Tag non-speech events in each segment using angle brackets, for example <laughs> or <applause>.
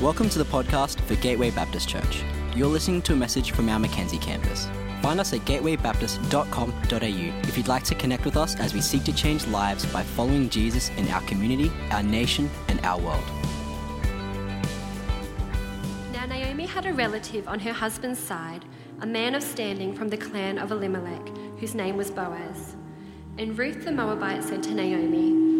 Welcome to the podcast for Gateway Baptist Church. You're listening to a message from our Mackenzie campus. Find us at gatewaybaptist.com.au if you'd like to connect with us as we seek to change lives by following Jesus in our community, our nation, and our world. Now Naomi had a relative on her husband's side, a man of standing from the clan of Elimelech, whose name was Boaz. And Ruth the Moabite said to Naomi,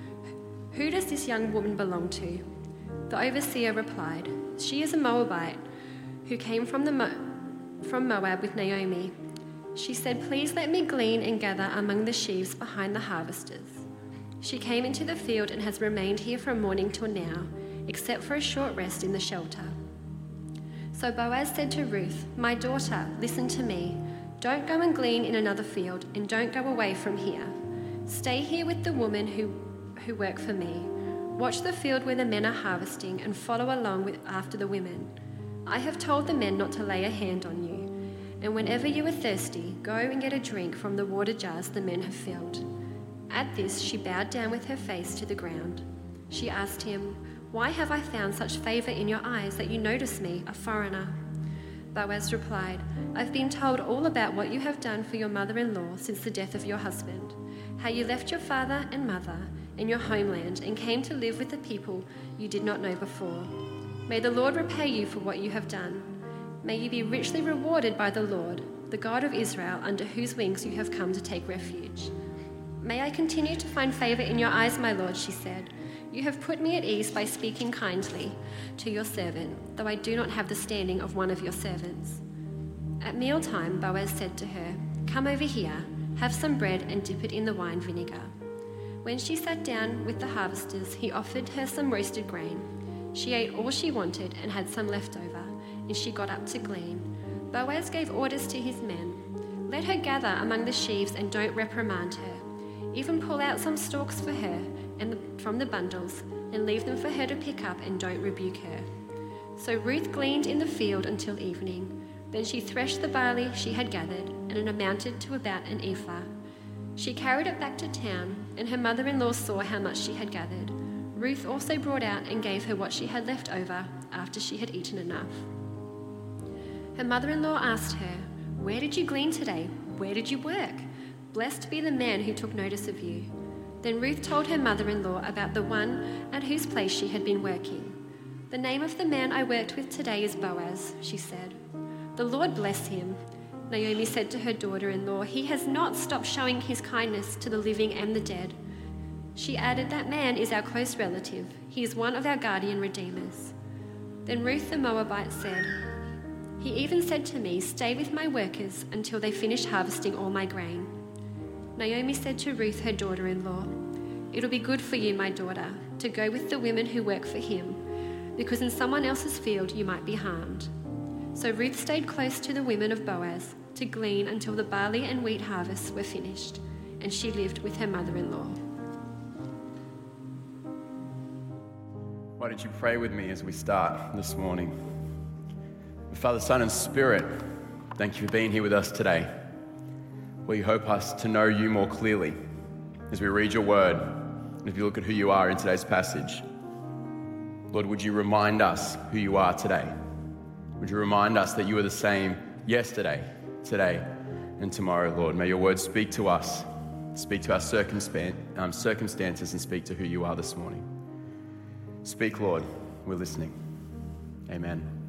Who does this young woman belong to? The overseer replied, She is a Moabite who came from, the Mo- from Moab with Naomi. She said, Please let me glean and gather among the sheaves behind the harvesters. She came into the field and has remained here from morning till now, except for a short rest in the shelter. So Boaz said to Ruth, My daughter, listen to me. Don't go and glean in another field, and don't go away from here. Stay here with the woman who, who work for me. Watch the field where the men are harvesting, and follow along with, after the women. I have told the men not to lay a hand on you. And whenever you are thirsty, go and get a drink from the water jars the men have filled. At this, she bowed down with her face to the ground. She asked him, Why have I found such favor in your eyes that you notice me, a foreigner? Boaz replied, I've been told all about what you have done for your mother in law since the death of your husband, how you left your father and mother and your homeland and came to live with the people you did not know before. May the Lord repay you for what you have done. May you be richly rewarded by the Lord, the God of Israel, under whose wings you have come to take refuge. May I continue to find favor in your eyes, my Lord, she said. You have put me at ease by speaking kindly to your servant, though I do not have the standing of one of your servants. At mealtime, Boaz said to her, Come over here, have some bread and dip it in the wine vinegar. When she sat down with the harvesters, he offered her some roasted grain. She ate all she wanted and had some left over, and she got up to glean. Boaz gave orders to his men Let her gather among the sheaves and don't reprimand her. Even pull out some stalks for her and the, from the bundles and leave them for her to pick up and don't rebuke her. So Ruth gleaned in the field until evening. Then she threshed the barley she had gathered, and it amounted to about an ephah. She carried it back to town, and her mother in law saw how much she had gathered. Ruth also brought out and gave her what she had left over after she had eaten enough. Her mother in law asked her, Where did you glean today? Where did you work? Blessed be the man who took notice of you. Then Ruth told her mother in law about the one at whose place she had been working. The name of the man I worked with today is Boaz, she said. The Lord bless him. Naomi said to her daughter in law, He has not stopped showing his kindness to the living and the dead. She added, That man is our close relative. He is one of our guardian redeemers. Then Ruth the Moabite said, He even said to me, Stay with my workers until they finish harvesting all my grain. Naomi said to Ruth, her daughter in law, It'll be good for you, my daughter, to go with the women who work for him, because in someone else's field you might be harmed. So Ruth stayed close to the women of Boaz to glean until the barley and wheat harvests were finished, and she lived with her mother in law. Why don't you pray with me as we start this morning? Father, Son, and Spirit, thank you for being here with us today. We hope us to know you more clearly as we read your word and if you look at who you are in today's passage. Lord, would you remind us who you are today? Would you remind us that you are the same yesterday, today, and tomorrow, Lord? May your word speak to us, speak to our um, circumstances, and speak to who you are this morning. Speak, Lord. We're listening. Amen.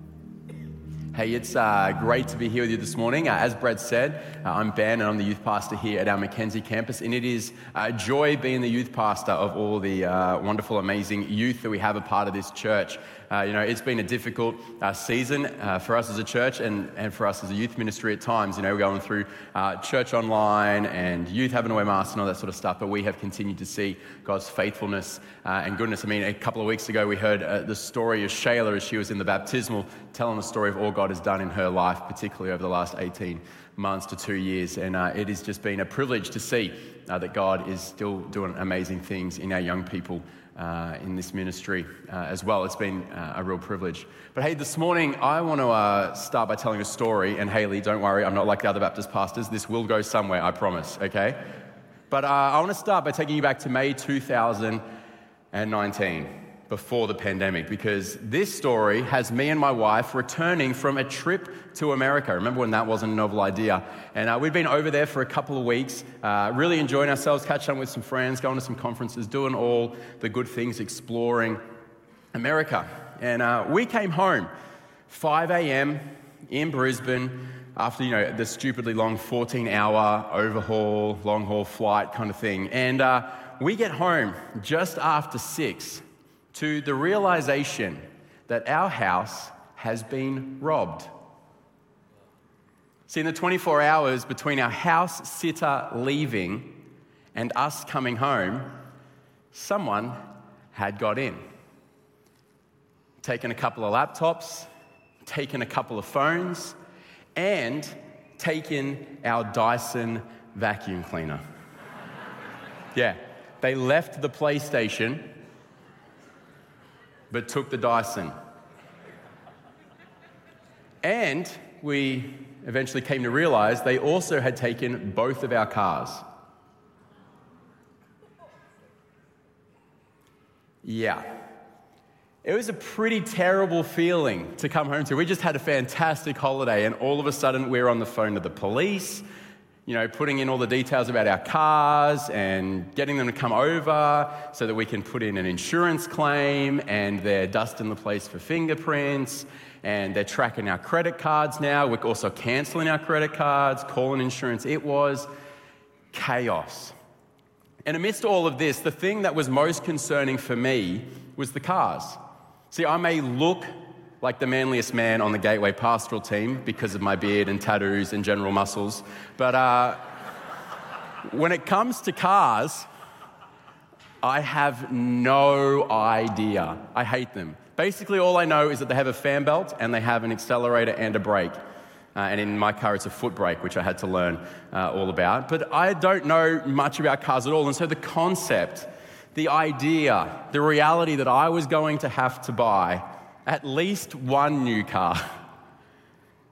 Hey, it's uh, great to be here with you this morning. Uh, as Brad said, uh, I'm Ben and I'm the youth pastor here at our Mackenzie campus, and it is a joy being the youth pastor of all the uh, wonderful, amazing youth that we have a part of this church. Uh, you know, it's been a difficult uh, season uh, for us as a church and, and for us as a youth ministry at times. You know, we're going through uh, church online and youth having to wear masks and all that sort of stuff, but we have continued to see God's faithfulness uh, and goodness. I mean, a couple of weeks ago, we heard uh, the story of Shayla as she was in the baptismal, telling the story of all God has done in her life, particularly over the last 18 months to two years. And it has just been a privilege to see that God is still doing amazing things in our young people uh, in this ministry uh, as well. It's been uh, a real privilege. But hey, this morning I want to uh, start by telling a story. And Haley, don't worry, I'm not like the other Baptist pastors. This will go somewhere, I promise, okay? But uh, I want to start by taking you back to May 2019 before the pandemic because this story has me and my wife returning from a trip to America. Remember when that wasn't a novel idea? And uh, we'd been over there for a couple of weeks, uh, really enjoying ourselves, catching up with some friends, going to some conferences, doing all the good things, exploring America. And uh, we came home 5 a.m. in Brisbane after you know the stupidly long 14-hour overhaul, long haul flight kind of thing. And uh, we get home just after six to the realization that our house has been robbed. See, in the 24 hours between our house sitter leaving and us coming home, someone had got in. Taken a couple of laptops, taken a couple of phones, and taken our Dyson vacuum cleaner. <laughs> yeah, they left the PlayStation but took the Dyson. And we eventually came to realize they also had taken both of our cars. Yeah. It was a pretty terrible feeling to come home to. We just had a fantastic holiday, and all of a sudden we're on the phone to the police you know, putting in all the details about our cars and getting them to come over so that we can put in an insurance claim and they're dusting the place for fingerprints and they're tracking our credit cards now. We're also canceling our credit cards, calling insurance. It was chaos. And amidst all of this, the thing that was most concerning for me was the cars. See, I may look like the manliest man on the Gateway pastoral team because of my beard and tattoos and general muscles. But uh, when it comes to cars, I have no idea. I hate them. Basically, all I know is that they have a fan belt and they have an accelerator and a brake. Uh, and in my car, it's a foot brake, which I had to learn uh, all about. But I don't know much about cars at all. And so the concept, the idea, the reality that I was going to have to buy at least one new car,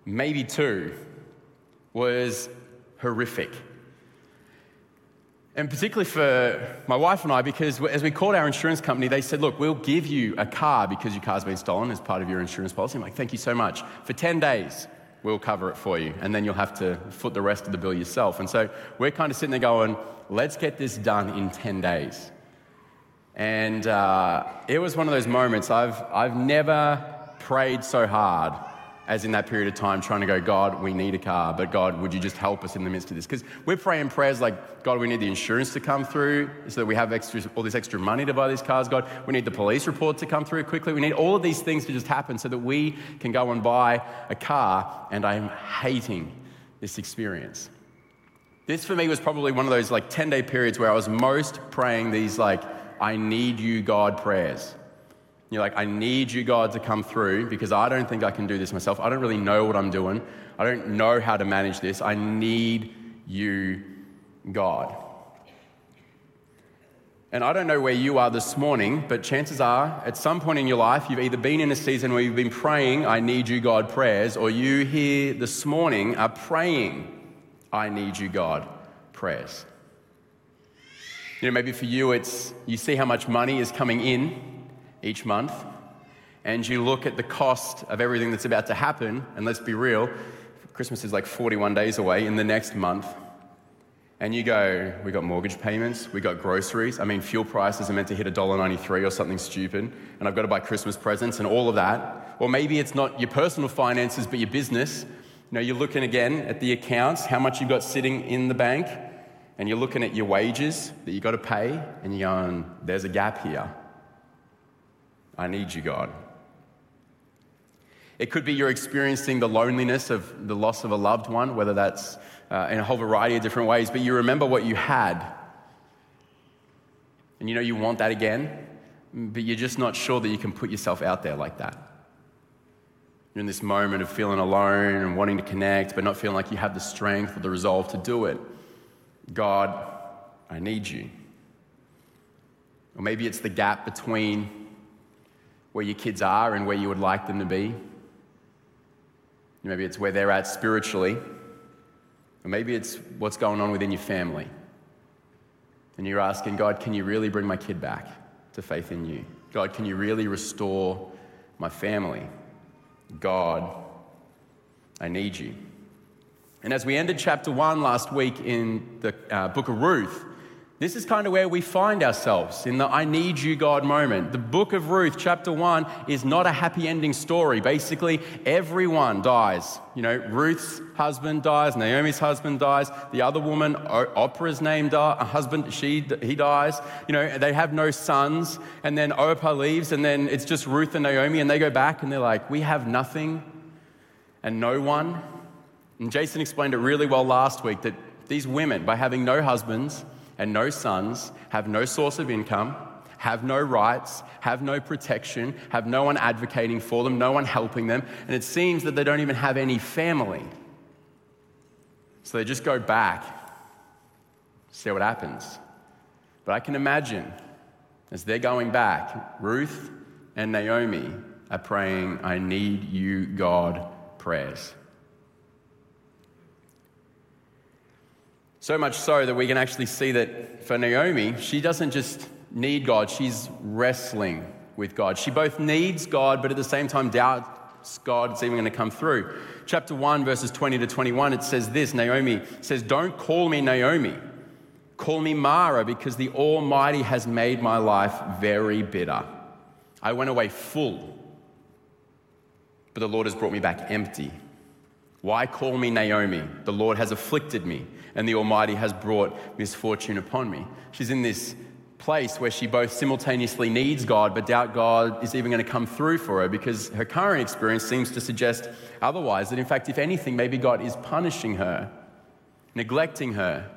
maybe two, was horrific. And particularly for my wife and I, because as we called our insurance company, they said, Look, we'll give you a car because your car's been stolen as part of your insurance policy. I'm like, Thank you so much. For 10 days, we'll cover it for you. And then you'll have to foot the rest of the bill yourself. And so we're kind of sitting there going, Let's get this done in 10 days. And uh, it was one of those moments I've, I've never prayed so hard as in that period of time trying to go, God, we need a car, but God, would you just help us in the midst of this? Because we're praying prayers like, God, we need the insurance to come through so that we have extra, all this extra money to buy these cars. God, we need the police report to come through quickly. We need all of these things to just happen so that we can go and buy a car. And I'm hating this experience. This for me was probably one of those like 10 day periods where I was most praying these like, I need you, God prayers. You're like, I need you, God, to come through because I don't think I can do this myself. I don't really know what I'm doing. I don't know how to manage this. I need you, God. And I don't know where you are this morning, but chances are at some point in your life, you've either been in a season where you've been praying, I need you, God prayers, or you here this morning are praying, I need you, God prayers. You know, maybe for you, it's you see how much money is coming in each month, and you look at the cost of everything that's about to happen, and let's be real, Christmas is like 41 days away in the next month. and you go, we got mortgage payments, we got groceries. I mean, fuel prices are meant to hit $1.93 or something stupid, and I've got to buy Christmas presents and all of that. Or maybe it's not your personal finances, but your business. You know, you're looking again at the accounts, how much you've got sitting in the bank, and you're looking at your wages that you've got to pay, and you're going, there's a gap here. I need you, God. It could be you're experiencing the loneliness of the loss of a loved one, whether that's uh, in a whole variety of different ways, but you remember what you had. And you know you want that again, but you're just not sure that you can put yourself out there like that. You're in this moment of feeling alone and wanting to connect, but not feeling like you have the strength or the resolve to do it. God, I need you. Or maybe it's the gap between where your kids are and where you would like them to be. Maybe it's where they're at spiritually or maybe it's what's going on within your family. And you're asking, God, can you really bring my kid back to faith in you? God, can you really restore my family? God, I need you. And as we ended chapter one last week in the uh, book of Ruth, this is kind of where we find ourselves in the I need you, God moment. The book of Ruth, chapter one, is not a happy ending story. Basically, everyone dies. You know, Ruth's husband dies, Naomi's husband dies, the other woman, Orpah's name, a husband, she, he dies. You know, they have no sons. And then Orpah leaves, and then it's just Ruth and Naomi, and they go back and they're like, we have nothing and no one. And Jason explained it really well last week that these women, by having no husbands, and no sons, have no source of income, have no rights, have no protection, have no one advocating for them, no one helping them, and it seems that they don't even have any family. So they just go back, see what happens. But I can imagine as they're going back, Ruth and Naomi are praying, I need you, God, prayers. So much so that we can actually see that for Naomi, she doesn't just need God, she's wrestling with God. She both needs God, but at the same time doubts God God's even going to come through. Chapter 1, verses 20 to 21, it says this Naomi says, Don't call me Naomi. Call me Mara, because the Almighty has made my life very bitter. I went away full, but the Lord has brought me back empty. Why call me Naomi? The Lord has afflicted me and the Almighty has brought misfortune upon me. She's in this place where she both simultaneously needs God, but doubt God is even going to come through for her because her current experience seems to suggest otherwise. That in fact, if anything, maybe God is punishing her, neglecting her.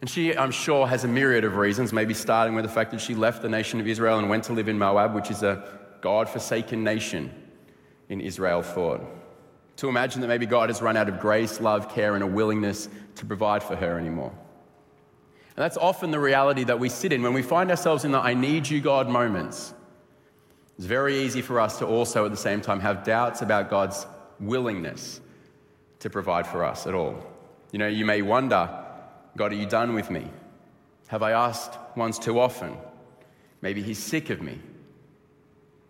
And she, I'm sure, has a myriad of reasons, maybe starting with the fact that she left the nation of Israel and went to live in Moab, which is a God forsaken nation in Israel thought to imagine that maybe God has run out of grace, love, care, and a willingness to provide for her anymore. And that's often the reality that we sit in when we find ourselves in the I need you, God moments. It's very easy for us to also at the same time have doubts about God's willingness to provide for us at all. You know, you may wonder, God, are you done with me? Have I asked once too often? Maybe He's sick of me.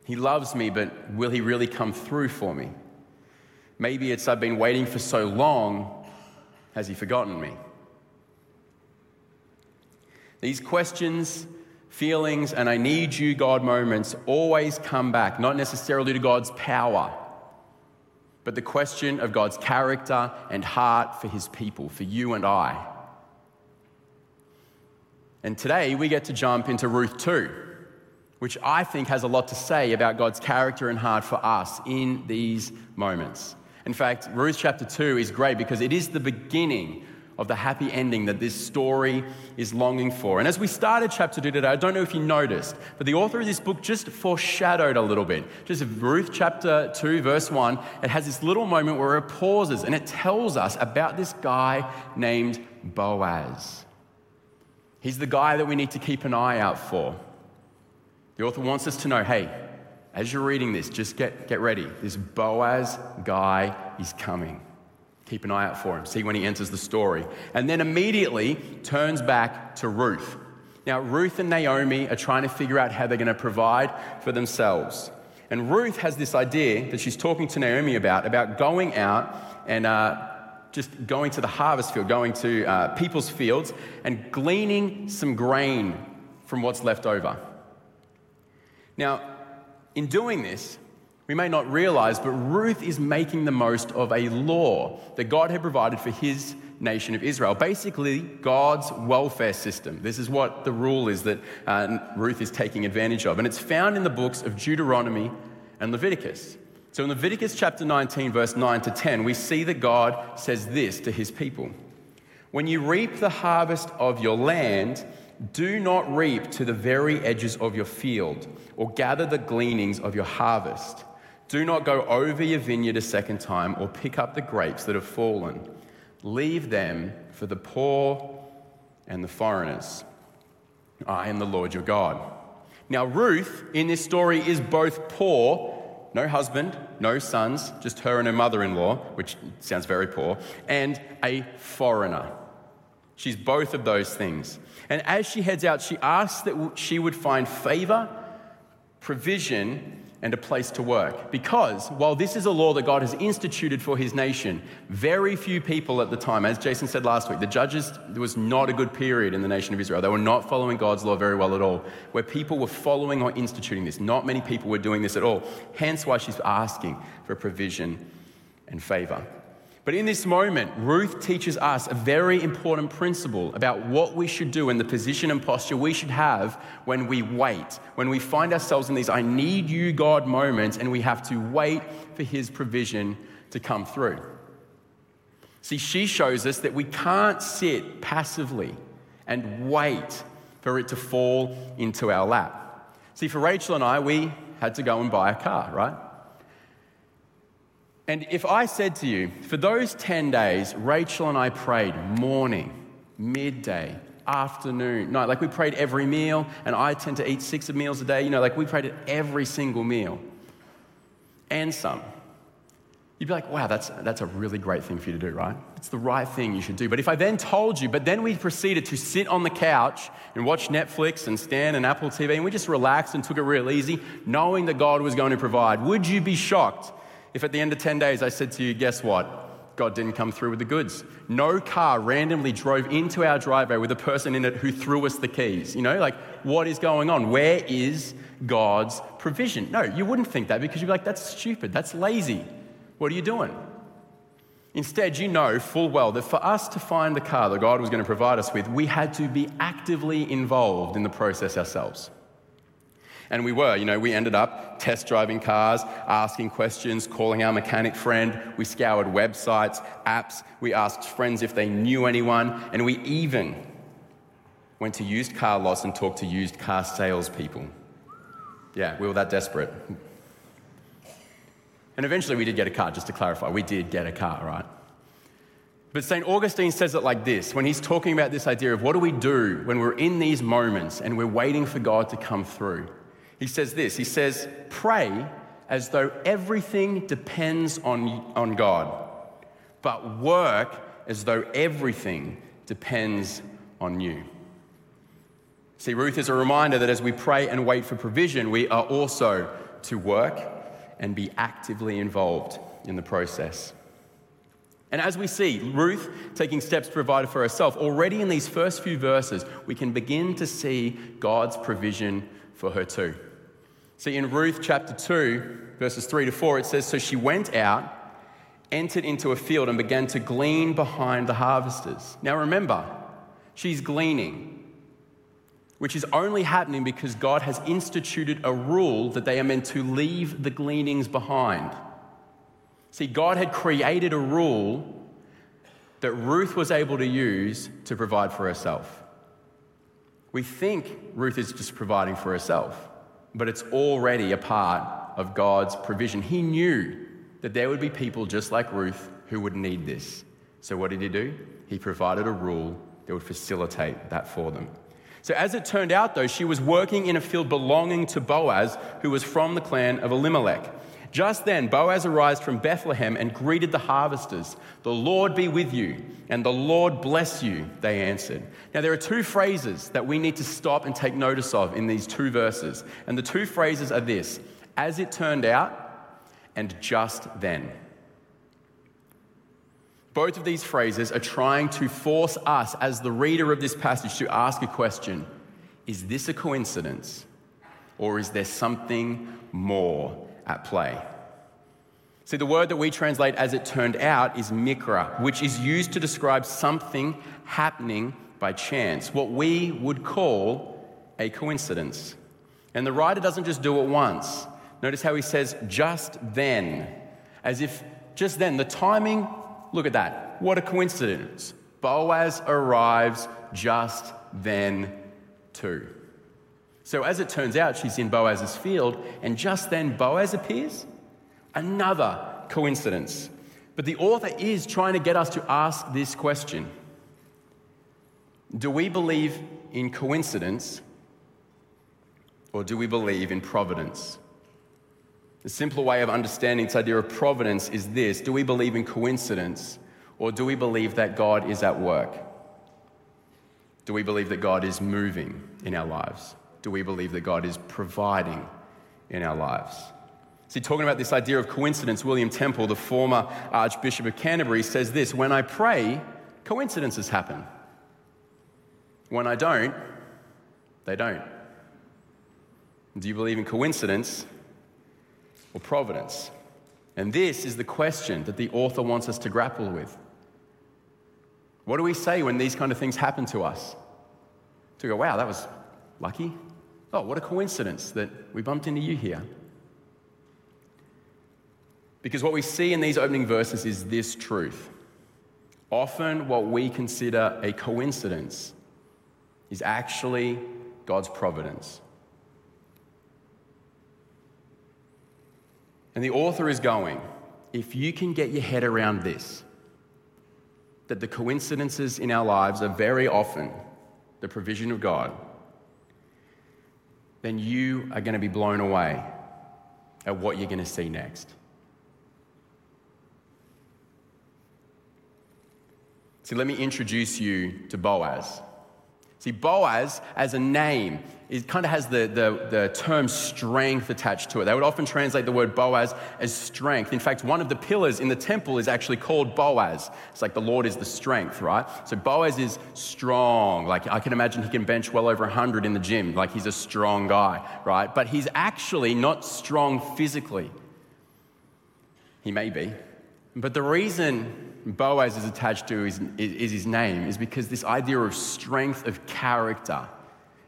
He loves me, but will He really come through for me? Maybe it's I've been waiting for so long, has he forgotten me? These questions, feelings, and I need you, God moments always come back, not necessarily to God's power, but the question of God's character and heart for his people, for you and I. And today we get to jump into Ruth 2, which I think has a lot to say about God's character and heart for us in these moments. In fact, Ruth chapter 2 is great because it is the beginning of the happy ending that this story is longing for. And as we started chapter 2 today, I don't know if you noticed, but the author of this book just foreshadowed a little bit. Just Ruth chapter 2, verse 1, it has this little moment where it pauses and it tells us about this guy named Boaz. He's the guy that we need to keep an eye out for. The author wants us to know hey, as you're reading this, just get, get ready. This Boaz guy is coming. Keep an eye out for him. See when he enters the story. And then immediately turns back to Ruth. Now, Ruth and Naomi are trying to figure out how they're going to provide for themselves. And Ruth has this idea that she's talking to Naomi about, about going out and uh, just going to the harvest field, going to uh, people's fields, and gleaning some grain from what's left over. Now, in doing this, we may not realize, but Ruth is making the most of a law that God had provided for his nation of Israel. Basically, God's welfare system. This is what the rule is that uh, Ruth is taking advantage of. And it's found in the books of Deuteronomy and Leviticus. So in Leviticus chapter 19, verse 9 to 10, we see that God says this to his people When you reap the harvest of your land, do not reap to the very edges of your field, or gather the gleanings of your harvest. Do not go over your vineyard a second time, or pick up the grapes that have fallen. Leave them for the poor and the foreigners. I am the Lord your God. Now, Ruth in this story is both poor, no husband, no sons, just her and her mother in law, which sounds very poor, and a foreigner. She's both of those things. And as she heads out, she asks that she would find favor, provision, and a place to work. Because while this is a law that God has instituted for his nation, very few people at the time, as Jason said last week, the judges, there was not a good period in the nation of Israel. They were not following God's law very well at all, where people were following or instituting this. Not many people were doing this at all. Hence why she's asking for provision and favor. But in this moment, Ruth teaches us a very important principle about what we should do and the position and posture we should have when we wait, when we find ourselves in these I need you, God moments, and we have to wait for His provision to come through. See, she shows us that we can't sit passively and wait for it to fall into our lap. See, for Rachel and I, we had to go and buy a car, right? And if I said to you, for those 10 days, Rachel and I prayed morning, midday, afternoon, night, like we prayed every meal, and I tend to eat six meals a day, you know, like we prayed at every single meal and some. You'd be like, wow, that's, that's a really great thing for you to do, right? It's the right thing you should do. But if I then told you, but then we proceeded to sit on the couch and watch Netflix and Stan and Apple TV, and we just relaxed and took it real easy, knowing that God was going to provide, would you be shocked if at the end of 10 days I said to you, guess what? God didn't come through with the goods. No car randomly drove into our driveway with a person in it who threw us the keys. You know, like, what is going on? Where is God's provision? No, you wouldn't think that because you'd be like, that's stupid, that's lazy. What are you doing? Instead, you know full well that for us to find the car that God was going to provide us with, we had to be actively involved in the process ourselves. And we were, you know, we ended up test driving cars, asking questions, calling our mechanic friend. We scoured websites, apps. We asked friends if they knew anyone. And we even went to used car lots and talked to used car salespeople. Yeah, we were that desperate. And eventually we did get a car, just to clarify. We did get a car, right? But St. Augustine says it like this when he's talking about this idea of what do we do when we're in these moments and we're waiting for God to come through. He says this He says, Pray as though everything depends on, on God, but work as though everything depends on you. See, Ruth is a reminder that as we pray and wait for provision, we are also to work and be actively involved in the process. And as we see Ruth taking steps to provide for herself, already in these first few verses, we can begin to see God's provision for her too. See, in Ruth chapter 2, verses 3 to 4, it says So she went out, entered into a field, and began to glean behind the harvesters. Now remember, she's gleaning, which is only happening because God has instituted a rule that they are meant to leave the gleanings behind. See, God had created a rule that Ruth was able to use to provide for herself. We think Ruth is just providing for herself but it's already a part of God's provision. He knew that there would be people just like Ruth who would need this. So, what did he do? He provided a rule that would facilitate that for them. So, as it turned out, though, she was working in a field belonging to Boaz, who was from the clan of Elimelech. Just then, Boaz arrived from Bethlehem and greeted the harvesters. The Lord be with you, and the Lord bless you, they answered. Now, there are two phrases that we need to stop and take notice of in these two verses. And the two phrases are this as it turned out, and just then. Both of these phrases are trying to force us, as the reader of this passage, to ask a question Is this a coincidence? Or is there something more at play? See, the word that we translate as it turned out is mikra, which is used to describe something happening by chance, what we would call a coincidence. And the writer doesn't just do it once. Notice how he says, just then, as if just then, the timing, look at that. What a coincidence. Boaz arrives just then, too. So, as it turns out, she's in Boaz's field, and just then Boaz appears Another coincidence. But the author is trying to get us to ask this question Do we believe in coincidence or do we believe in providence? The simpler way of understanding this idea of providence is this Do we believe in coincidence or do we believe that God is at work? Do we believe that God is moving in our lives? Do we believe that God is providing in our lives? See, talking about this idea of coincidence, William Temple, the former Archbishop of Canterbury, says this When I pray, coincidences happen. When I don't, they don't. Do you believe in coincidence or providence? And this is the question that the author wants us to grapple with. What do we say when these kind of things happen to us? To go, wow, that was lucky. Oh, what a coincidence that we bumped into you here. Because what we see in these opening verses is this truth. Often, what we consider a coincidence is actually God's providence. And the author is going, if you can get your head around this, that the coincidences in our lives are very often the provision of God, then you are going to be blown away at what you're going to see next. See, let me introduce you to Boaz. See, Boaz, as a name, it kind of has the, the, the, term strength attached to it. They would often translate the word Boaz as strength. In fact, one of the pillars in the temple is actually called Boaz. It's like the Lord is the strength, right? So Boaz is strong. Like I can imagine he can bench well over 100 in the gym. Like he's a strong guy, right? But he's actually not strong physically. He may be. But the reason Boaz is attached to is, is his name is because this idea of strength of character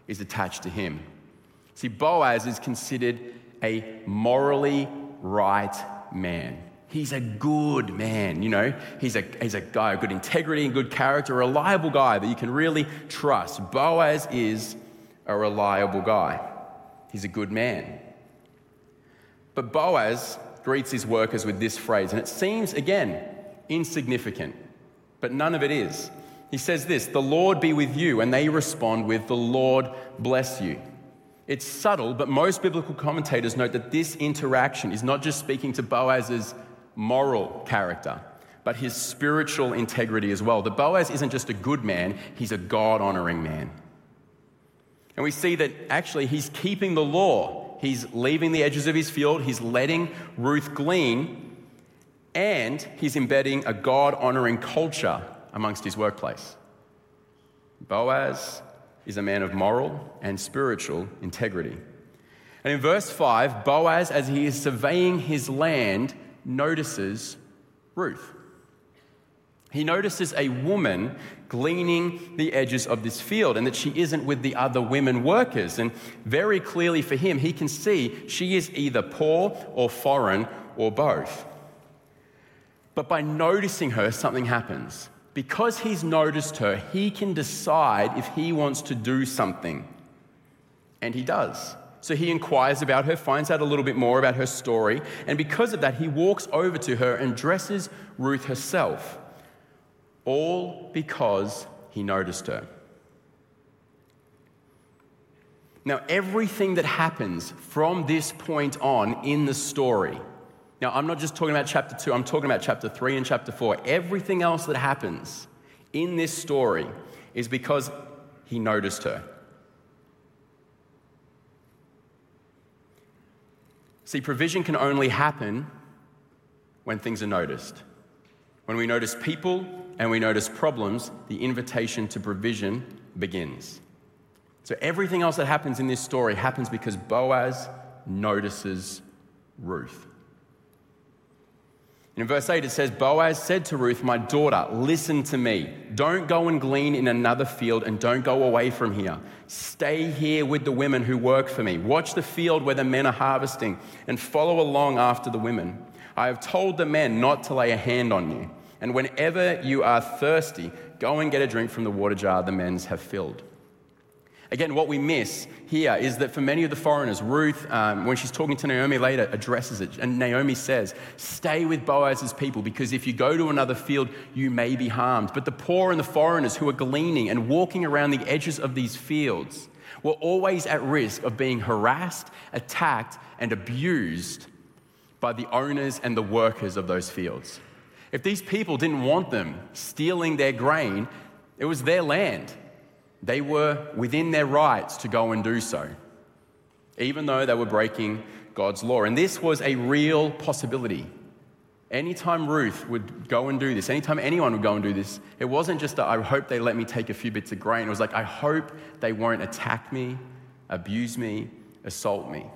is attached to him. See, Boaz is considered a morally right man. He's a good man, you know. He's a, he's a guy of good integrity and good character, a reliable guy that you can really trust. Boaz is a reliable guy. He's a good man. But Boaz greets his workers with this phrase, and it seems, again, insignificant, but none of it is. He says this The Lord be with you, and they respond with, The Lord bless you. It's subtle, but most biblical commentators note that this interaction is not just speaking to Boaz's moral character, but his spiritual integrity as well. That Boaz isn't just a good man, he's a God honoring man. And we see that actually he's keeping the law. He's leaving the edges of his field, he's letting Ruth glean, and he's embedding a God honoring culture amongst his workplace. Boaz is a man of moral and spiritual integrity. And in verse 5, Boaz, as he is surveying his land, notices Ruth. He notices a woman gleaning the edges of this field and that she isn't with the other women workers. And very clearly for him, he can see she is either poor or foreign or both. But by noticing her, something happens. Because he's noticed her, he can decide if he wants to do something. And he does. So he inquires about her, finds out a little bit more about her story, and because of that, he walks over to her and dresses Ruth herself. All because he noticed her. Now, everything that happens from this point on in the story now, I'm not just talking about chapter 2, I'm talking about chapter 3 and chapter 4. Everything else that happens in this story is because he noticed her. See, provision can only happen when things are noticed. When we notice people and we notice problems, the invitation to provision begins. So everything else that happens in this story happens because Boaz notices Ruth. In verse 8, it says, Boaz said to Ruth, My daughter, listen to me. Don't go and glean in another field and don't go away from here. Stay here with the women who work for me. Watch the field where the men are harvesting and follow along after the women. I have told the men not to lay a hand on you. And whenever you are thirsty, go and get a drink from the water jar the men have filled. Again, what we miss here is that for many of the foreigners, Ruth, um, when she's talking to Naomi later, addresses it. And Naomi says, Stay with Boaz's people because if you go to another field, you may be harmed. But the poor and the foreigners who are gleaning and walking around the edges of these fields were always at risk of being harassed, attacked, and abused by the owners and the workers of those fields. If these people didn't want them stealing their grain, it was their land. They were within their rights to go and do so, even though they were breaking God's law. And this was a real possibility. Anytime Ruth would go and do this, anytime anyone would go and do this, it wasn't just that I hope they let me take a few bits of grain. It was like, I hope they won't attack me, abuse me, assault me.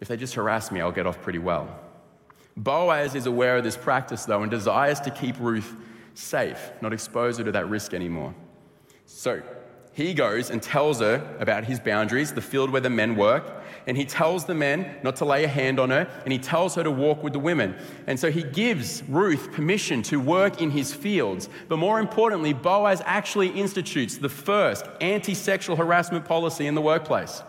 If they just harass me, I'll get off pretty well. Boaz is aware of this practice, though, and desires to keep Ruth safe, not expose her to that risk anymore. So he goes and tells her about his boundaries, the field where the men work, and he tells the men not to lay a hand on her, and he tells her to walk with the women. And so he gives Ruth permission to work in his fields. But more importantly, Boaz actually institutes the first anti sexual harassment policy in the workplace.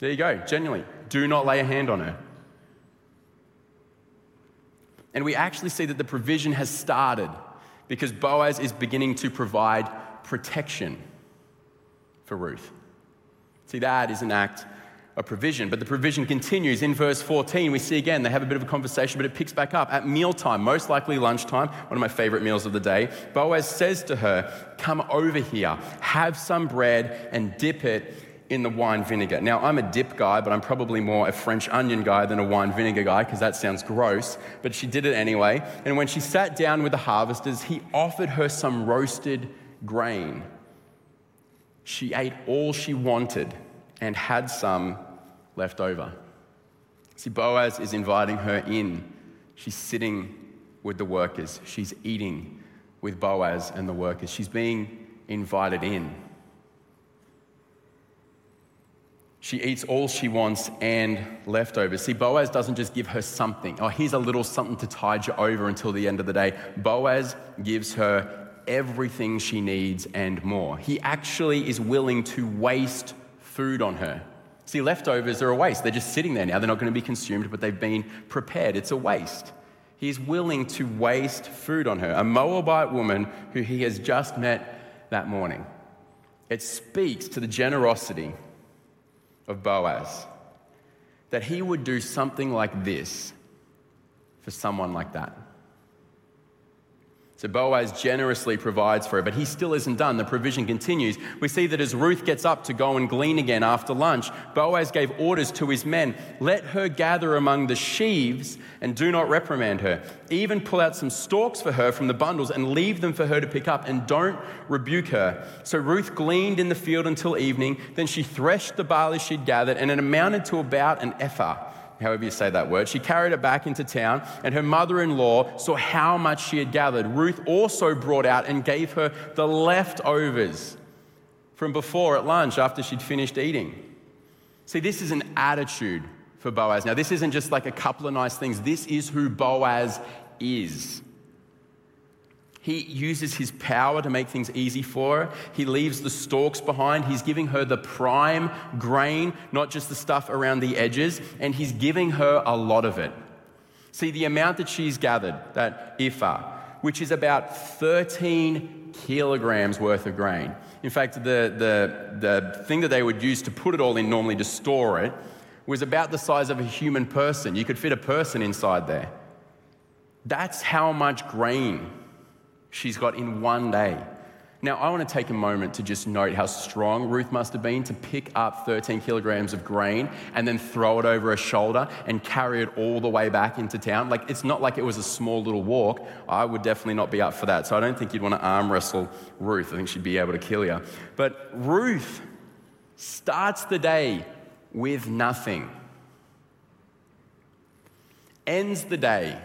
There you go, genuinely. Do not lay a hand on her. And we actually see that the provision has started because Boaz is beginning to provide protection for Ruth. See, that is an act of provision. But the provision continues in verse 14. We see again, they have a bit of a conversation, but it picks back up. At mealtime, most likely lunchtime, one of my favorite meals of the day, Boaz says to her, Come over here, have some bread, and dip it in the wine vinegar. Now, I'm a dip guy, but I'm probably more a French onion guy than a wine vinegar guy because that sounds gross. But she did it anyway. And when she sat down with the harvesters, he offered her some roasted grain. She ate all she wanted and had some left over. See, Boaz is inviting her in. She's sitting with the workers, she's eating with Boaz and the workers. She's being invited in. She eats all she wants and leftovers. See, Boaz doesn't just give her something. Oh, here's a little something to tide you over until the end of the day. Boaz gives her everything she needs and more. He actually is willing to waste food on her. See, leftovers are a waste. They're just sitting there now. They're not going to be consumed, but they've been prepared. It's a waste. He's willing to waste food on her, a Moabite woman who he has just met that morning. It speaks to the generosity of Boaz that he would do something like this for someone like that. So Boaz generously provides for her, but he still isn't done. The provision continues. We see that as Ruth gets up to go and glean again after lunch, Boaz gave orders to his men let her gather among the sheaves and do not reprimand her. Even pull out some stalks for her from the bundles and leave them for her to pick up, and don't rebuke her. So Ruth gleaned in the field until evening. Then she threshed the barley she'd gathered, and it amounted to about an ephah however you say that word. She carried it back into town, and her mother in law saw how much she had gathered. Ruth also brought out and gave her the leftovers from before at lunch after she'd finished eating. See, this is an attitude for Boaz. Now, this isn't just like a couple of nice things, this is who Boaz is. He uses his power to make things easy for her. He leaves the stalks behind. He's giving her the prime grain, not just the stuff around the edges, and he's giving her a lot of it. See, the amount that she's gathered, that ephah, which is about 13 kilograms worth of grain. In fact, the, the, the thing that they would use to put it all in normally to store it was about the size of a human person. You could fit a person inside there. That's how much grain she's got in one day. Now, I want to take a moment to just note how strong Ruth must have been to pick up 13 kilograms of grain and then throw it over her shoulder and carry it all the way back into town. Like, it's not like it was a small little walk. I would definitely not be up for that. So, I don't think you'd want to arm wrestle Ruth. I think she'd be able to kill you. But Ruth starts the day with nothing, ends the day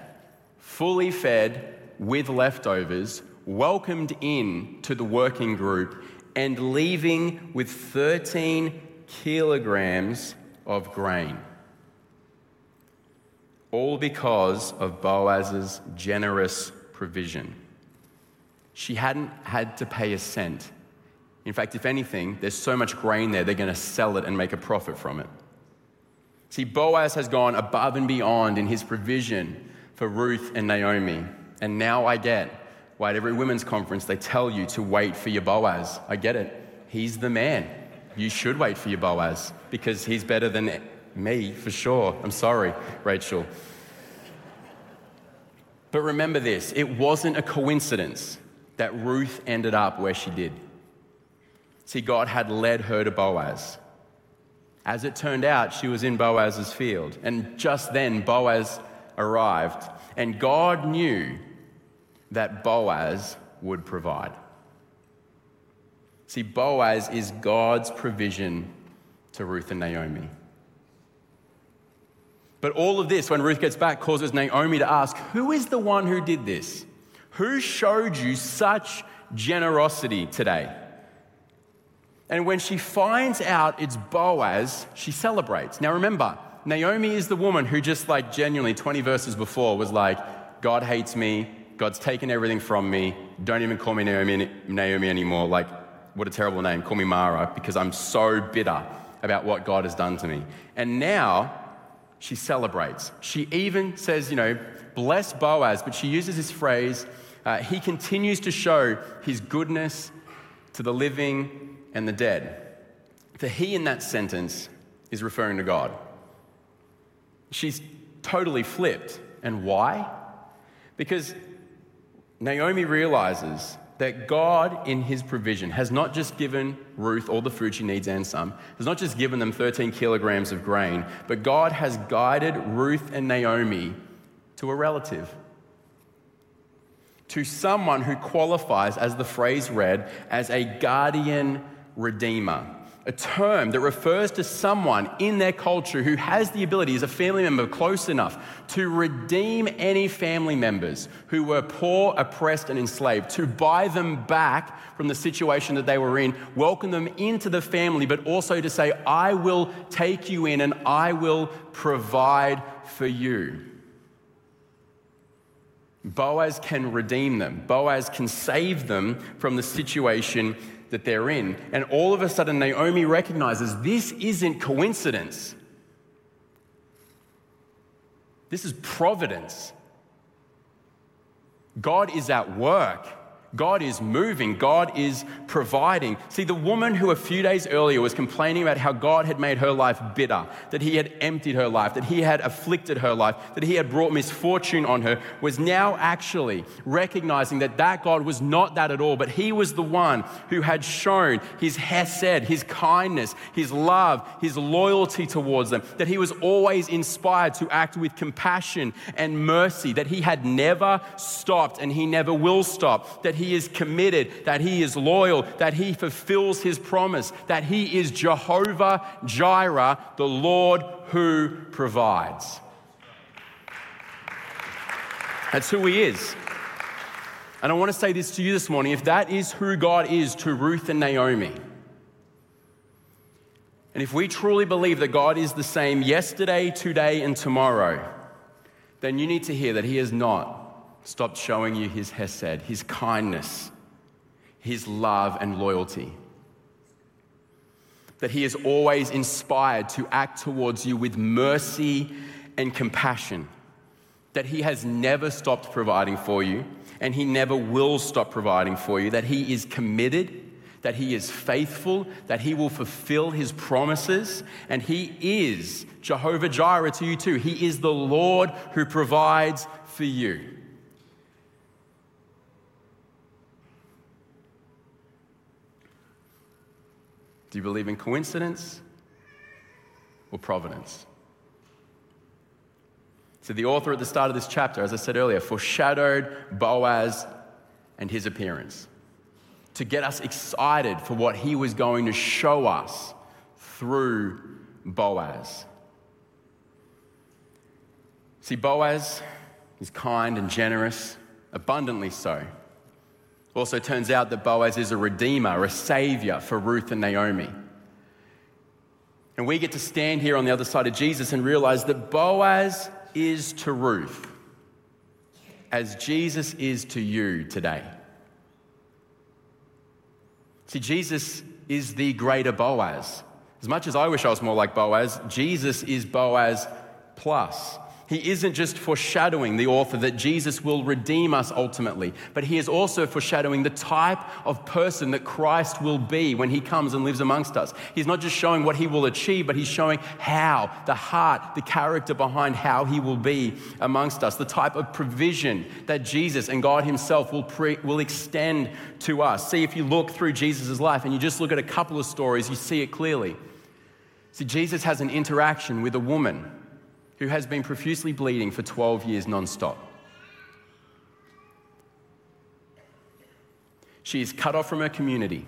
fully fed with leftovers welcomed in to the working group and leaving with 13 kilograms of grain. All because of Boaz's generous provision. She hadn't had to pay a cent. In fact, if anything, there's so much grain there, they're going to sell it and make a profit from it. See, Boaz has gone above and beyond in his provision for Ruth and Naomi. And now I get why at every women's conference they tell you to wait for your Boaz. I get it. He's the man. You should wait for your Boaz because he's better than me for sure. I'm sorry, Rachel. But remember this it wasn't a coincidence that Ruth ended up where she did. See, God had led her to Boaz. As it turned out, she was in Boaz's field. And just then, Boaz arrived. And God knew that Boaz would provide. See, Boaz is God's provision to Ruth and Naomi. But all of this, when Ruth gets back, causes Naomi to ask, Who is the one who did this? Who showed you such generosity today? And when she finds out it's Boaz, she celebrates. Now remember, Naomi is the woman who just like genuinely 20 verses before was like, God hates me, God's taken everything from me. Don't even call me Naomi, Naomi anymore. Like, what a terrible name. Call me Mara because I'm so bitter about what God has done to me. And now she celebrates. She even says, you know, bless Boaz, but she uses this phrase, uh, he continues to show his goodness to the living and the dead. The he in that sentence is referring to God. She's totally flipped. And why? Because Naomi realizes that God, in his provision, has not just given Ruth all the food she needs and some, has not just given them 13 kilograms of grain, but God has guided Ruth and Naomi to a relative, to someone who qualifies, as the phrase read, as a guardian redeemer a term that refers to someone in their culture who has the ability, as a family member close enough, to redeem any family members who were poor, oppressed, and enslaved, to buy them back from the situation that they were in, welcome them into the family, but also to say, I will take you in and I will provide for you. Boaz can redeem them. Boaz can save them from the situation that they're in. And all of a sudden, Naomi recognizes this isn't coincidence. This is providence. God is at work. God is moving, God is providing. See, the woman who a few days earlier was complaining about how God had made her life bitter, that He had emptied her life, that He had afflicted her life, that He had brought misfortune on her, was now actually recognizing that that God was not that at all, but He was the one who had shown His hesed, His kindness, His love, His loyalty towards them, that He was always inspired to act with compassion and mercy, that He had never stopped and He never will stop, that He he is committed, that he is loyal, that he fulfills his promise, that he is Jehovah Jireh, the Lord who provides. That's who he is. And I want to say this to you this morning if that is who God is to Ruth and Naomi, and if we truly believe that God is the same yesterday, today, and tomorrow, then you need to hear that He is not stopped showing you his hesed, his kindness, his love and loyalty. That he is always inspired to act towards you with mercy and compassion. That he has never stopped providing for you and he never will stop providing for you. That he is committed, that he is faithful, that he will fulfill his promises, and he is Jehovah Jireh to you too. He is the Lord who provides for you. Do you believe in coincidence or providence? So, the author at the start of this chapter, as I said earlier, foreshadowed Boaz and his appearance to get us excited for what he was going to show us through Boaz. See, Boaz is kind and generous, abundantly so. Also, turns out that Boaz is a redeemer, a savior for Ruth and Naomi. And we get to stand here on the other side of Jesus and realize that Boaz is to Ruth as Jesus is to you today. See, Jesus is the greater Boaz. As much as I wish I was more like Boaz, Jesus is Boaz plus. He isn't just foreshadowing the author that Jesus will redeem us ultimately, but he is also foreshadowing the type of person that Christ will be when he comes and lives amongst us. He's not just showing what he will achieve, but he's showing how, the heart, the character behind how he will be amongst us, the type of provision that Jesus and God himself will, pre- will extend to us. See, if you look through Jesus' life and you just look at a couple of stories, you see it clearly. See, Jesus has an interaction with a woman who has been profusely bleeding for 12 years non-stop. She is cut off from her community.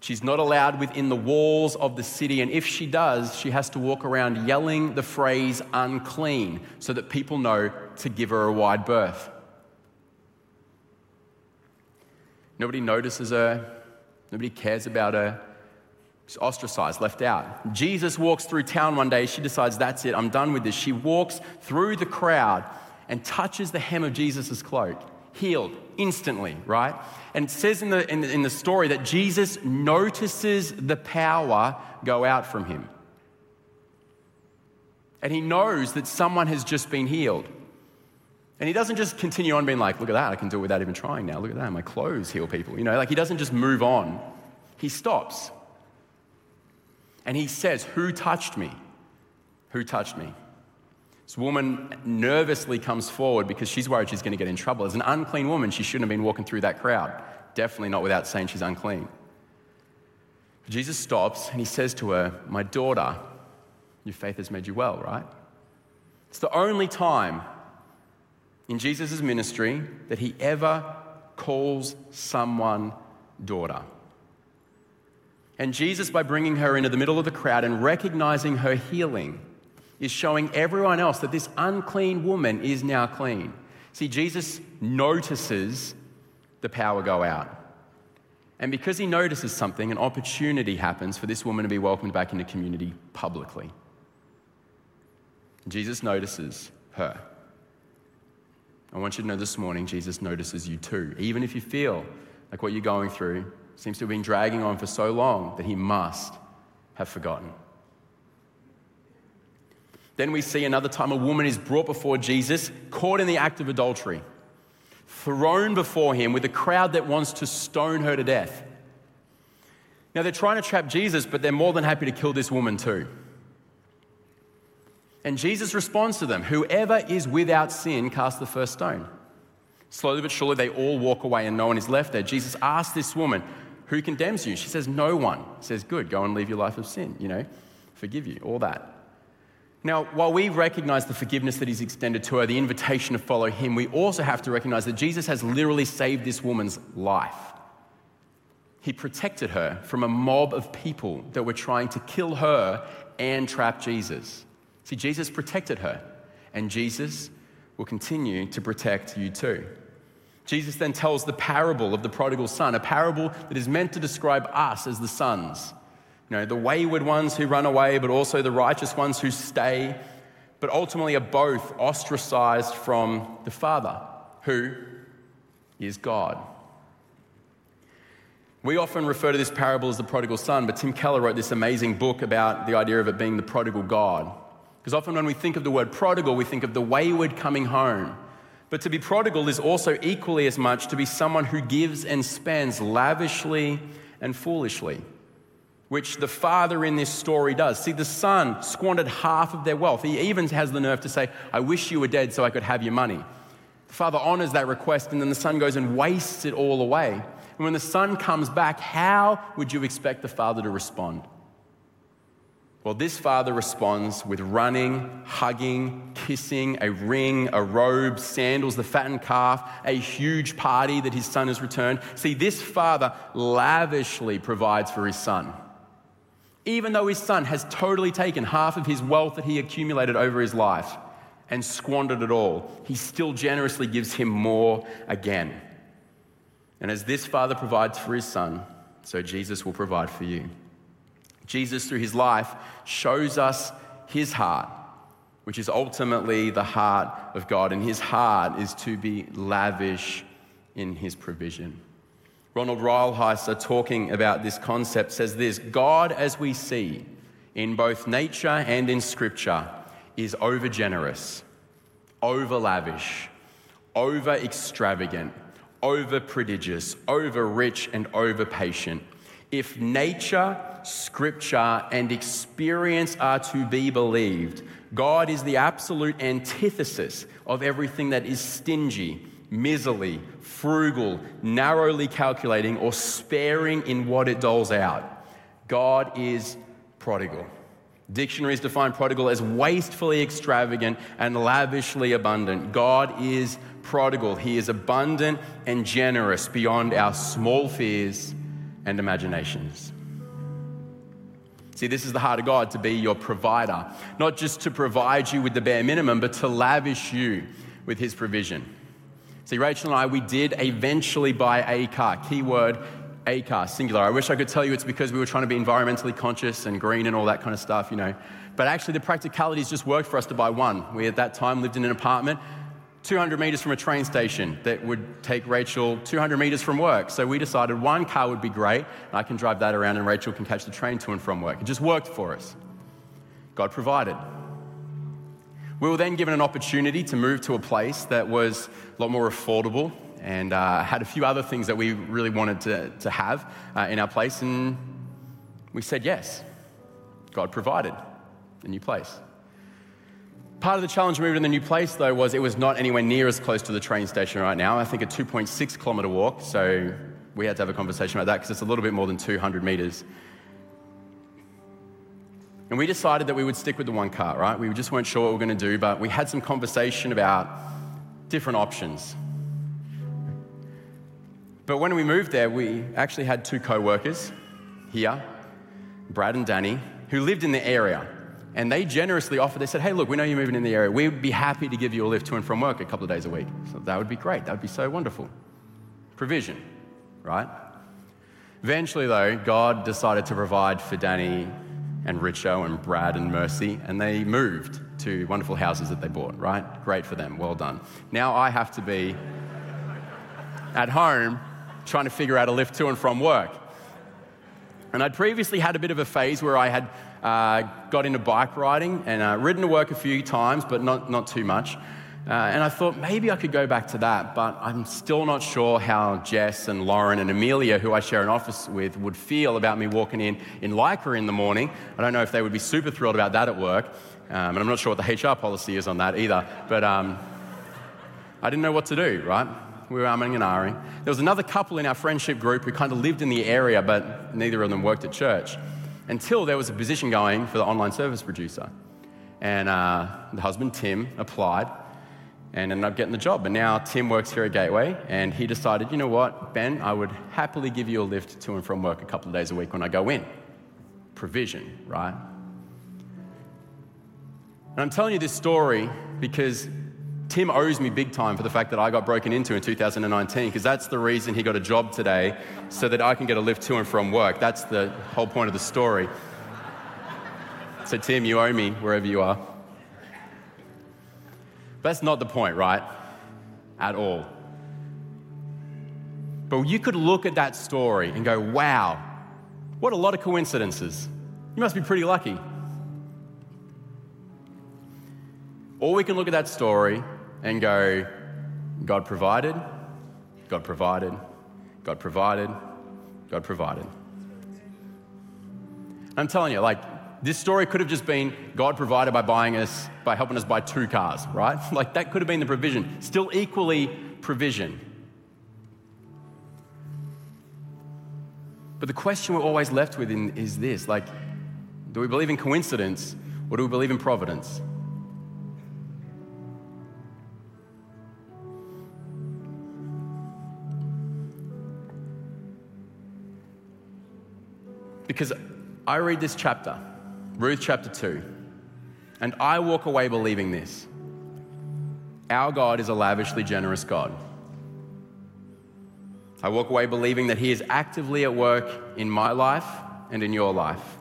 She's not allowed within the walls of the city, and if she does, she has to walk around yelling the phrase unclean so that people know to give her a wide berth. Nobody notices her, nobody cares about her, She's ostracized, left out. Jesus walks through town one day. She decides, that's it, I'm done with this. She walks through the crowd and touches the hem of Jesus' cloak, healed instantly, right? And it says in the, in the, in the story that Jesus notices the power go out from him. And he knows that someone has just been healed. And he doesn't just continue on being like, look at that, I can do it without even trying now. Look at that, my clothes heal people. You know, like he doesn't just move on, he stops and he says, Who touched me? Who touched me? This woman nervously comes forward because she's worried she's going to get in trouble. As an unclean woman, she shouldn't have been walking through that crowd. Definitely not without saying she's unclean. Jesus stops and he says to her, My daughter, your faith has made you well, right? It's the only time in Jesus' ministry that he ever calls someone daughter. And Jesus, by bringing her into the middle of the crowd and recognizing her healing, is showing everyone else that this unclean woman is now clean. See, Jesus notices the power go out. And because he notices something, an opportunity happens for this woman to be welcomed back into community publicly. Jesus notices her. I want you to know this morning, Jesus notices you too. Even if you feel like what you're going through seems to have been dragging on for so long that he must have forgotten. Then we see another time a woman is brought before Jesus, caught in the act of adultery, thrown before him with a crowd that wants to stone her to death. Now they're trying to trap Jesus, but they're more than happy to kill this woman too. And Jesus responds to them Whoever is without sin, cast the first stone. Slowly but surely, they all walk away and no one is left there. Jesus asks this woman, who condemns you? She says, No one. Says, Good, go and live your life of sin, you know, forgive you, all that. Now, while we recognize the forgiveness that He's extended to her, the invitation to follow Him, we also have to recognize that Jesus has literally saved this woman's life. He protected her from a mob of people that were trying to kill her and trap Jesus. See, Jesus protected her, and Jesus will continue to protect you too. Jesus then tells the parable of the prodigal son, a parable that is meant to describe us as the sons. You know, the wayward ones who run away, but also the righteous ones who stay, but ultimately are both ostracized from the Father, who is God. We often refer to this parable as the prodigal son, but Tim Keller wrote this amazing book about the idea of it being the prodigal God. Because often when we think of the word prodigal, we think of the wayward coming home. But to be prodigal is also equally as much to be someone who gives and spends lavishly and foolishly, which the father in this story does. See, the son squandered half of their wealth. He even has the nerve to say, I wish you were dead so I could have your money. The father honors that request, and then the son goes and wastes it all away. And when the son comes back, how would you expect the father to respond? Well, this father responds with running, hugging, kissing, a ring, a robe, sandals, the fattened calf, a huge party that his son has returned. See, this father lavishly provides for his son. Even though his son has totally taken half of his wealth that he accumulated over his life and squandered it all, he still generously gives him more again. And as this father provides for his son, so Jesus will provide for you. Jesus, through his life, shows us his heart, which is ultimately the heart of God. And his heart is to be lavish in his provision. Ronald Rolheiser, talking about this concept, says this God, as we see in both nature and in scripture, is over generous, over lavish, over extravagant, over prodigious, over rich, and over patient. If nature, scripture, and experience are to be believed, God is the absolute antithesis of everything that is stingy, miserly, frugal, narrowly calculating, or sparing in what it doles out. God is prodigal. Dictionaries define prodigal as wastefully extravagant and lavishly abundant. God is prodigal. He is abundant and generous beyond our small fears and imaginations. See, this is the heart of God to be your provider, not just to provide you with the bare minimum, but to lavish you with His provision. See, Rachel and I, we did eventually buy a car. Keyword a car, singular. I wish I could tell you it's because we were trying to be environmentally conscious and green and all that kind of stuff, you know. But actually, the practicalities just worked for us to buy one. We at that time lived in an apartment 200 meters from a train station that would take Rachel 200 meters from work. So we decided one car would be great, and I can drive that around, and Rachel can catch the train to and from work. It just worked for us. God provided. We were then given an opportunity to move to a place that was a lot more affordable and uh, had a few other things that we really wanted to, to have uh, in our place, and we said yes. God provided a new place. Part of the challenge moving to the new place, though, was it was not anywhere near as close to the train station right now. I think a 2.6 kilometre walk, so we had to have a conversation about that because it's a little bit more than 200 metres. And we decided that we would stick with the one car, right? We just weren't sure what we were going to do, but we had some conversation about different options. But when we moved there, we actually had two co workers here, Brad and Danny, who lived in the area. And they generously offered, they said, hey, look, we know you're moving in the area. We'd be happy to give you a lift to and from work a couple of days a week. So that would be great. That would be so wonderful. Provision, right? Eventually, though, God decided to provide for Danny and Richo and Brad and Mercy, and they moved to wonderful houses that they bought, right? Great for them. Well done. Now I have to be at home trying to figure out a lift to and from work. And I'd previously had a bit of a phase where I had uh, got into bike riding and uh, ridden to work a few times, but not, not too much. Uh, and I thought maybe I could go back to that, but I'm still not sure how Jess and Lauren and Amelia, who I share an office with, would feel about me walking in in Lycra in the morning. I don't know if they would be super thrilled about that at work, um, and I'm not sure what the HR policy is on that either. But um, I didn't know what to do, right? We were umming and ahhing. There was another couple in our friendship group who kind of lived in the area, but neither of them worked at church until there was a position going for the online service producer. And uh, the husband, Tim, applied and ended up getting the job. And now Tim works here at Gateway, and he decided, you know what, Ben, I would happily give you a lift to and from work a couple of days a week when I go in. Provision, right? And I'm telling you this story because Tim owes me big time for the fact that I got broken into in 2019, because that's the reason he got a job today, so that I can get a lift to and from work. That's the whole point of the story. So, Tim, you owe me wherever you are. But that's not the point, right? At all. But you could look at that story and go, wow, what a lot of coincidences. You must be pretty lucky. Or we can look at that story and go, God provided, God provided, God provided, God provided. I'm telling you, like, this story could have just been God provided by buying us, by helping us buy two cars, <laughs> right? Like, that could have been the provision. Still equally provision. But the question we're always left with in, is this like, do we believe in coincidence or do we believe in providence? Because I read this chapter, Ruth chapter 2, and I walk away believing this. Our God is a lavishly generous God. I walk away believing that He is actively at work in my life and in your life.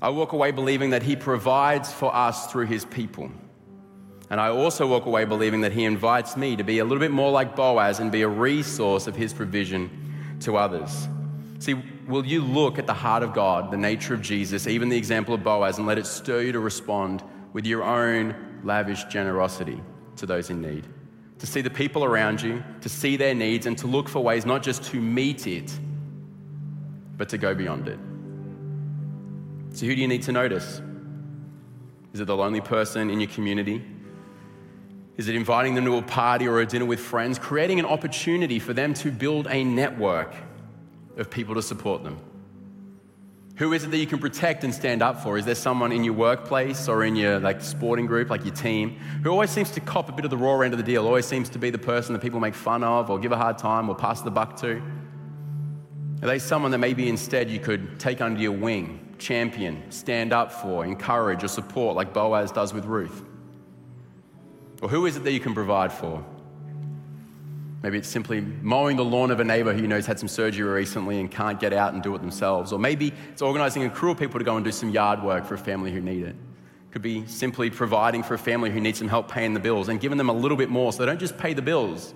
I walk away believing that He provides for us through His people. And I also walk away believing that He invites me to be a little bit more like Boaz and be a resource of His provision to others. See, will you look at the heart of God, the nature of Jesus, even the example of Boaz, and let it stir you to respond with your own lavish generosity to those in need? to see the people around you, to see their needs, and to look for ways not just to meet it, but to go beyond it. So, who do you need to notice? Is it the lonely person in your community? Is it inviting them to a party or a dinner with friends, creating an opportunity for them to build a network of people to support them? Who is it that you can protect and stand up for? Is there someone in your workplace or in your like sporting group, like your team, who always seems to cop a bit of the raw end of the deal, always seems to be the person that people make fun of or give a hard time or pass the buck to? Are they someone that maybe instead you could take under your wing, champion, stand up for, encourage, or support like Boaz does with Ruth? Or who is it that you can provide for? Maybe it's simply mowing the lawn of a neighbor who you know has had some surgery recently and can't get out and do it themselves. Or maybe it's organizing a crew of people to go and do some yard work for a family who need it. it. Could be simply providing for a family who needs some help paying the bills and giving them a little bit more so they don't just pay the bills,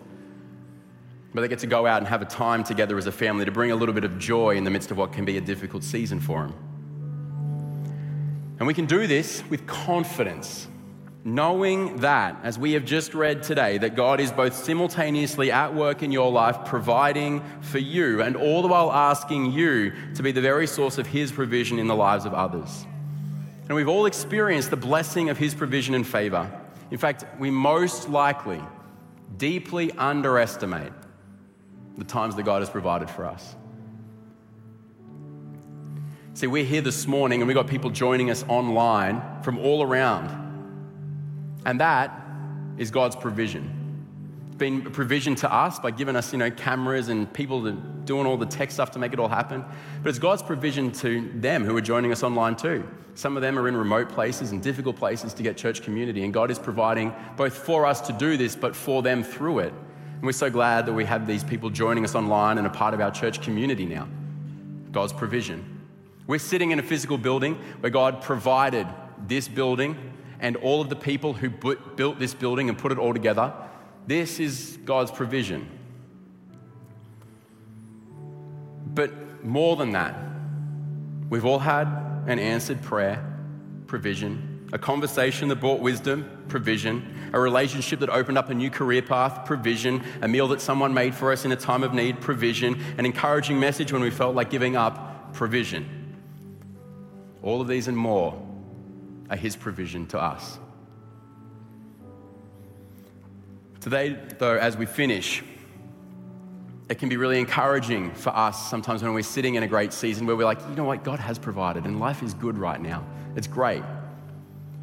but they get to go out and have a time together as a family to bring a little bit of joy in the midst of what can be a difficult season for them. And we can do this with confidence Knowing that, as we have just read today, that God is both simultaneously at work in your life, providing for you, and all the while asking you to be the very source of His provision in the lives of others. And we've all experienced the blessing of His provision and favor. In fact, we most likely deeply underestimate the times that God has provided for us. See, we're here this morning and we've got people joining us online from all around. And that is God's provision. It's been provision to us by giving us, you know, cameras and people doing all the tech stuff to make it all happen. But it's God's provision to them who are joining us online too. Some of them are in remote places and difficult places to get church community. And God is providing both for us to do this, but for them through it. And we're so glad that we have these people joining us online and a part of our church community now. God's provision. We're sitting in a physical building where God provided this building and all of the people who built this building and put it all together. This is God's provision. But more than that, we've all had an answered prayer, provision, a conversation that brought wisdom, provision, a relationship that opened up a new career path, provision, a meal that someone made for us in a time of need, provision, an encouraging message when we felt like giving up, provision. All of these and more are His provision to us. Today, though, as we finish, it can be really encouraging for us sometimes when we're sitting in a great season where we're like, you know what, God has provided and life is good right now. It's great.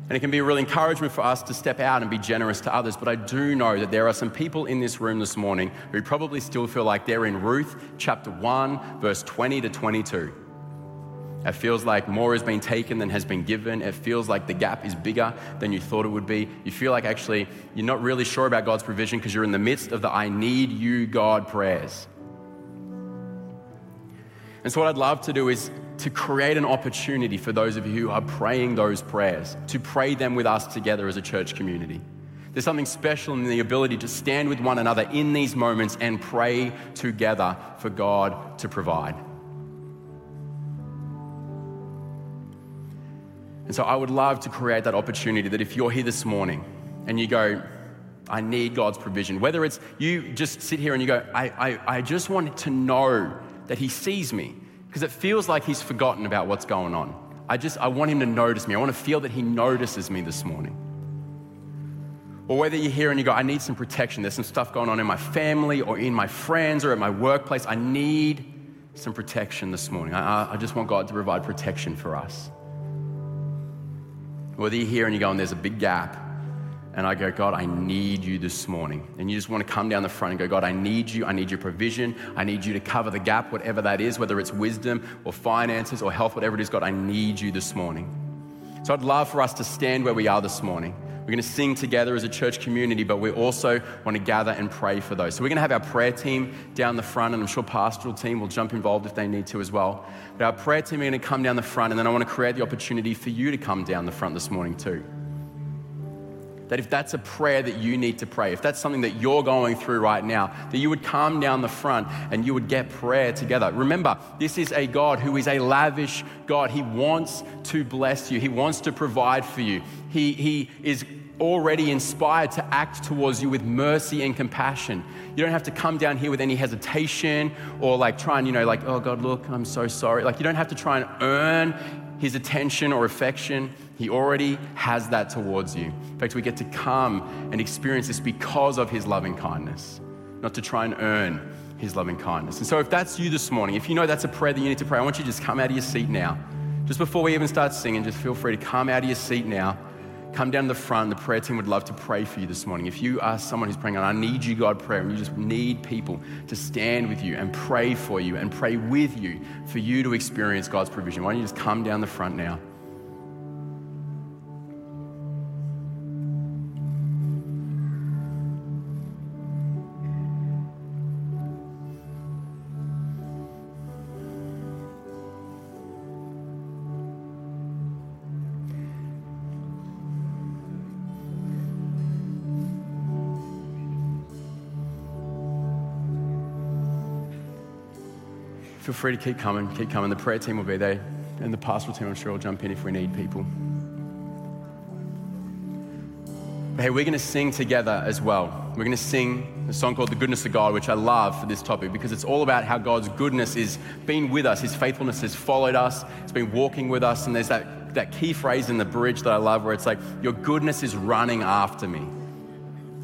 And it can be a real encouragement for us to step out and be generous to others. But I do know that there are some people in this room this morning who probably still feel like they're in Ruth chapter 1, verse 20 to 22. It feels like more has been taken than has been given. It feels like the gap is bigger than you thought it would be. You feel like actually you're not really sure about God's provision because you're in the midst of the I need you, God prayers. And so, what I'd love to do is to create an opportunity for those of you who are praying those prayers, to pray them with us together as a church community. There's something special in the ability to stand with one another in these moments and pray together for God to provide. And so I would love to create that opportunity that if you're here this morning and you go, I need God's provision, whether it's you just sit here and you go, I, I, I just want to know that He sees me because it feels like He's forgotten about what's going on. I just, I want Him to notice me. I want to feel that He notices me this morning. Or whether you're here and you go, I need some protection. There's some stuff going on in my family or in my friends or at my workplace. I need some protection this morning. I, I just want God to provide protection for us. Whether you're here and you're going, there's a big gap, and I go, God, I need you this morning. And you just want to come down the front and go, God, I need you. I need your provision. I need you to cover the gap, whatever that is, whether it's wisdom or finances or health, whatever it is, God, I need you this morning. So I'd love for us to stand where we are this morning. We're going to sing together as a church community, but we also want to gather and pray for those. So we're going to have our prayer team down the front, and I'm sure pastoral team will jump involved if they need to as well. But our prayer team are going to come down the front, and then I want to create the opportunity for you to come down the front this morning too. That if that's a prayer that you need to pray, if that's something that you're going through right now, that you would come down the front and you would get prayer together. Remember, this is a God who is a lavish God. He wants to bless you, He wants to provide for you. He, he is already inspired to act towards you with mercy and compassion. You don't have to come down here with any hesitation or like try and, you know, like, oh God, look, I'm so sorry. Like, you don't have to try and earn his attention or affection. He already has that towards you. In fact, we get to come and experience this because of his loving kindness, not to try and earn his loving kindness. And so, if that's you this morning, if you know that's a prayer that you need to pray, I want you to just come out of your seat now. Just before we even start singing, just feel free to come out of your seat now come down to the front. The prayer team would love to pray for you this morning. If you are someone who's praying, I need you, God, prayer, and you just need people to stand with you and pray for you and pray with you for you to experience God's provision, why don't you just come down the front now? Feel free to keep coming, keep coming. The prayer team will be there, and the pastoral team, I'm sure, will jump in if we need people. But hey, we're going to sing together as well. We're going to sing a song called The Goodness of God, which I love for this topic because it's all about how God's goodness is been with us. His faithfulness has followed us, it's been walking with us. And there's that, that key phrase in the bridge that I love where it's like, Your goodness is running after me.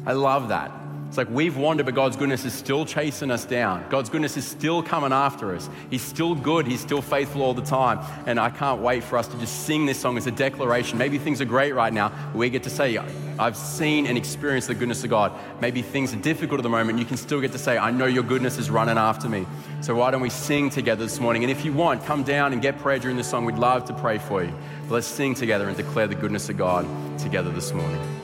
I love that. It's like we've wandered, but God's goodness is still chasing us down. God's goodness is still coming after us. He's still good. He's still faithful all the time. And I can't wait for us to just sing this song as a declaration. Maybe things are great right now, we get to say, I've seen and experienced the goodness of God. Maybe things are difficult at the moment. You can still get to say, I know your goodness is running after me. So why don't we sing together this morning? And if you want, come down and get prayer during this song. We'd love to pray for you. But let's sing together and declare the goodness of God together this morning.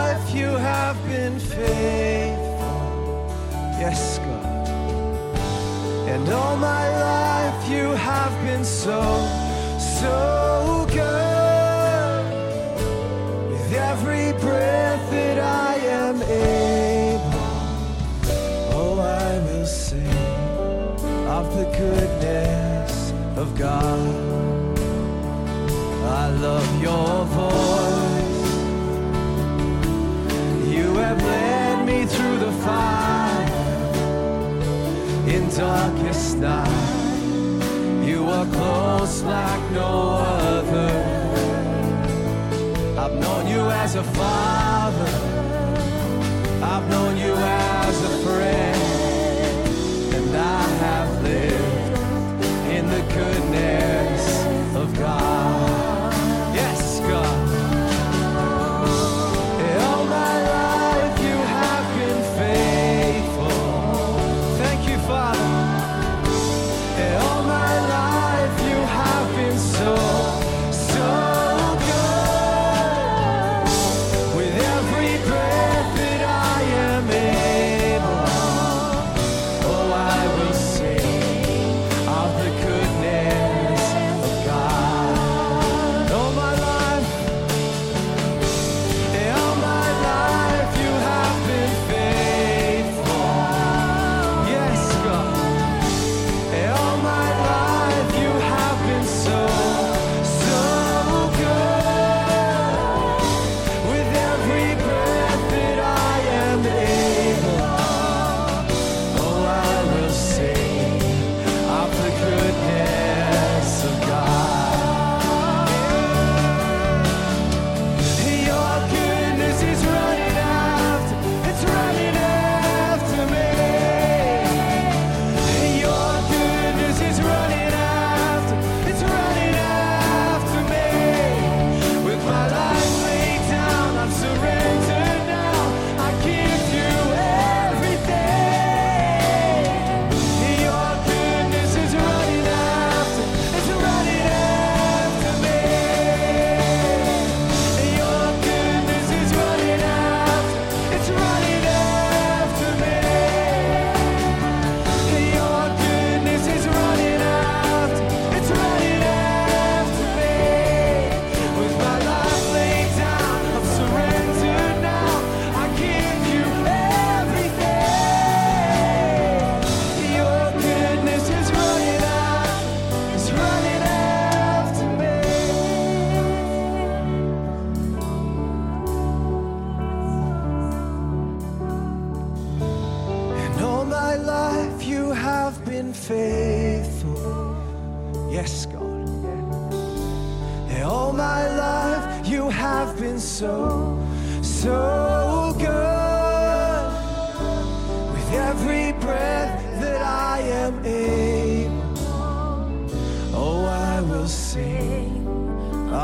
you have been faithful. Yes, God. And all my life you have been so, so good. With every breath that I am able, oh, I will sing of the goodness of God. I love your voice fire in darkest night. You are close like no other. I've known you as a father. I've known you as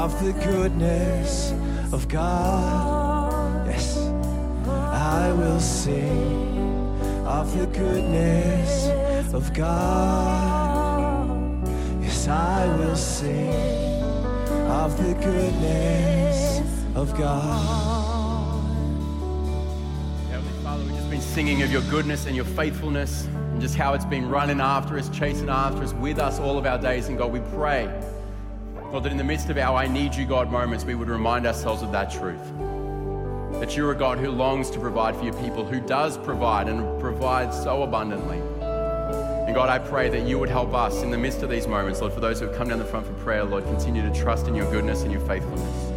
of the goodness of God. Yes, I will sing of the goodness of God. Yes, I will sing of the goodness of God. Heavenly Father, we've just been singing of your goodness and your faithfulness and just how it's been running after us, chasing after us, with us all of our days. And God, we pray, Lord, that in the midst of our I need you, God moments, we would remind ourselves of that truth. That you're a God who longs to provide for your people, who does provide and provides so abundantly. And God, I pray that you would help us in the midst of these moments, Lord, for those who have come down the front for prayer, Lord, continue to trust in your goodness and your faithfulness.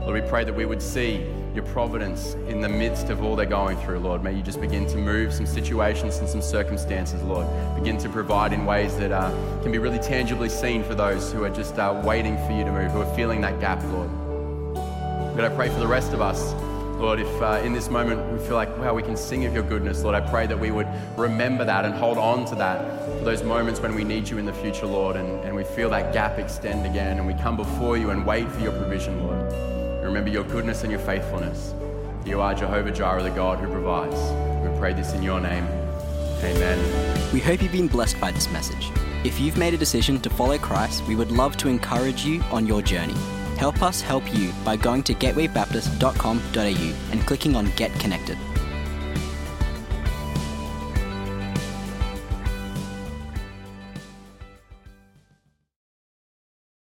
Lord, we pray that we would see your providence in the midst of all they're going through, Lord. May you just begin to move some situations and some circumstances, Lord. Begin to provide in ways that uh, can be really tangibly seen for those who are just uh, waiting for you to move, who are feeling that gap, Lord. God, I pray for the rest of us. Lord, if uh, in this moment we feel like, wow, we can sing of your goodness, Lord, I pray that we would remember that and hold on to that for those moments when we need you in the future, Lord, and, and we feel that gap extend again and we come before you and wait for your provision, Lord. Remember your goodness and your faithfulness. You are Jehovah Jireh, the God who provides. We pray this in your name. Amen. We hope you've been blessed by this message. If you've made a decision to follow Christ, we would love to encourage you on your journey. Help us help you by going to gatewaybaptist.com.au and clicking on Get Connected.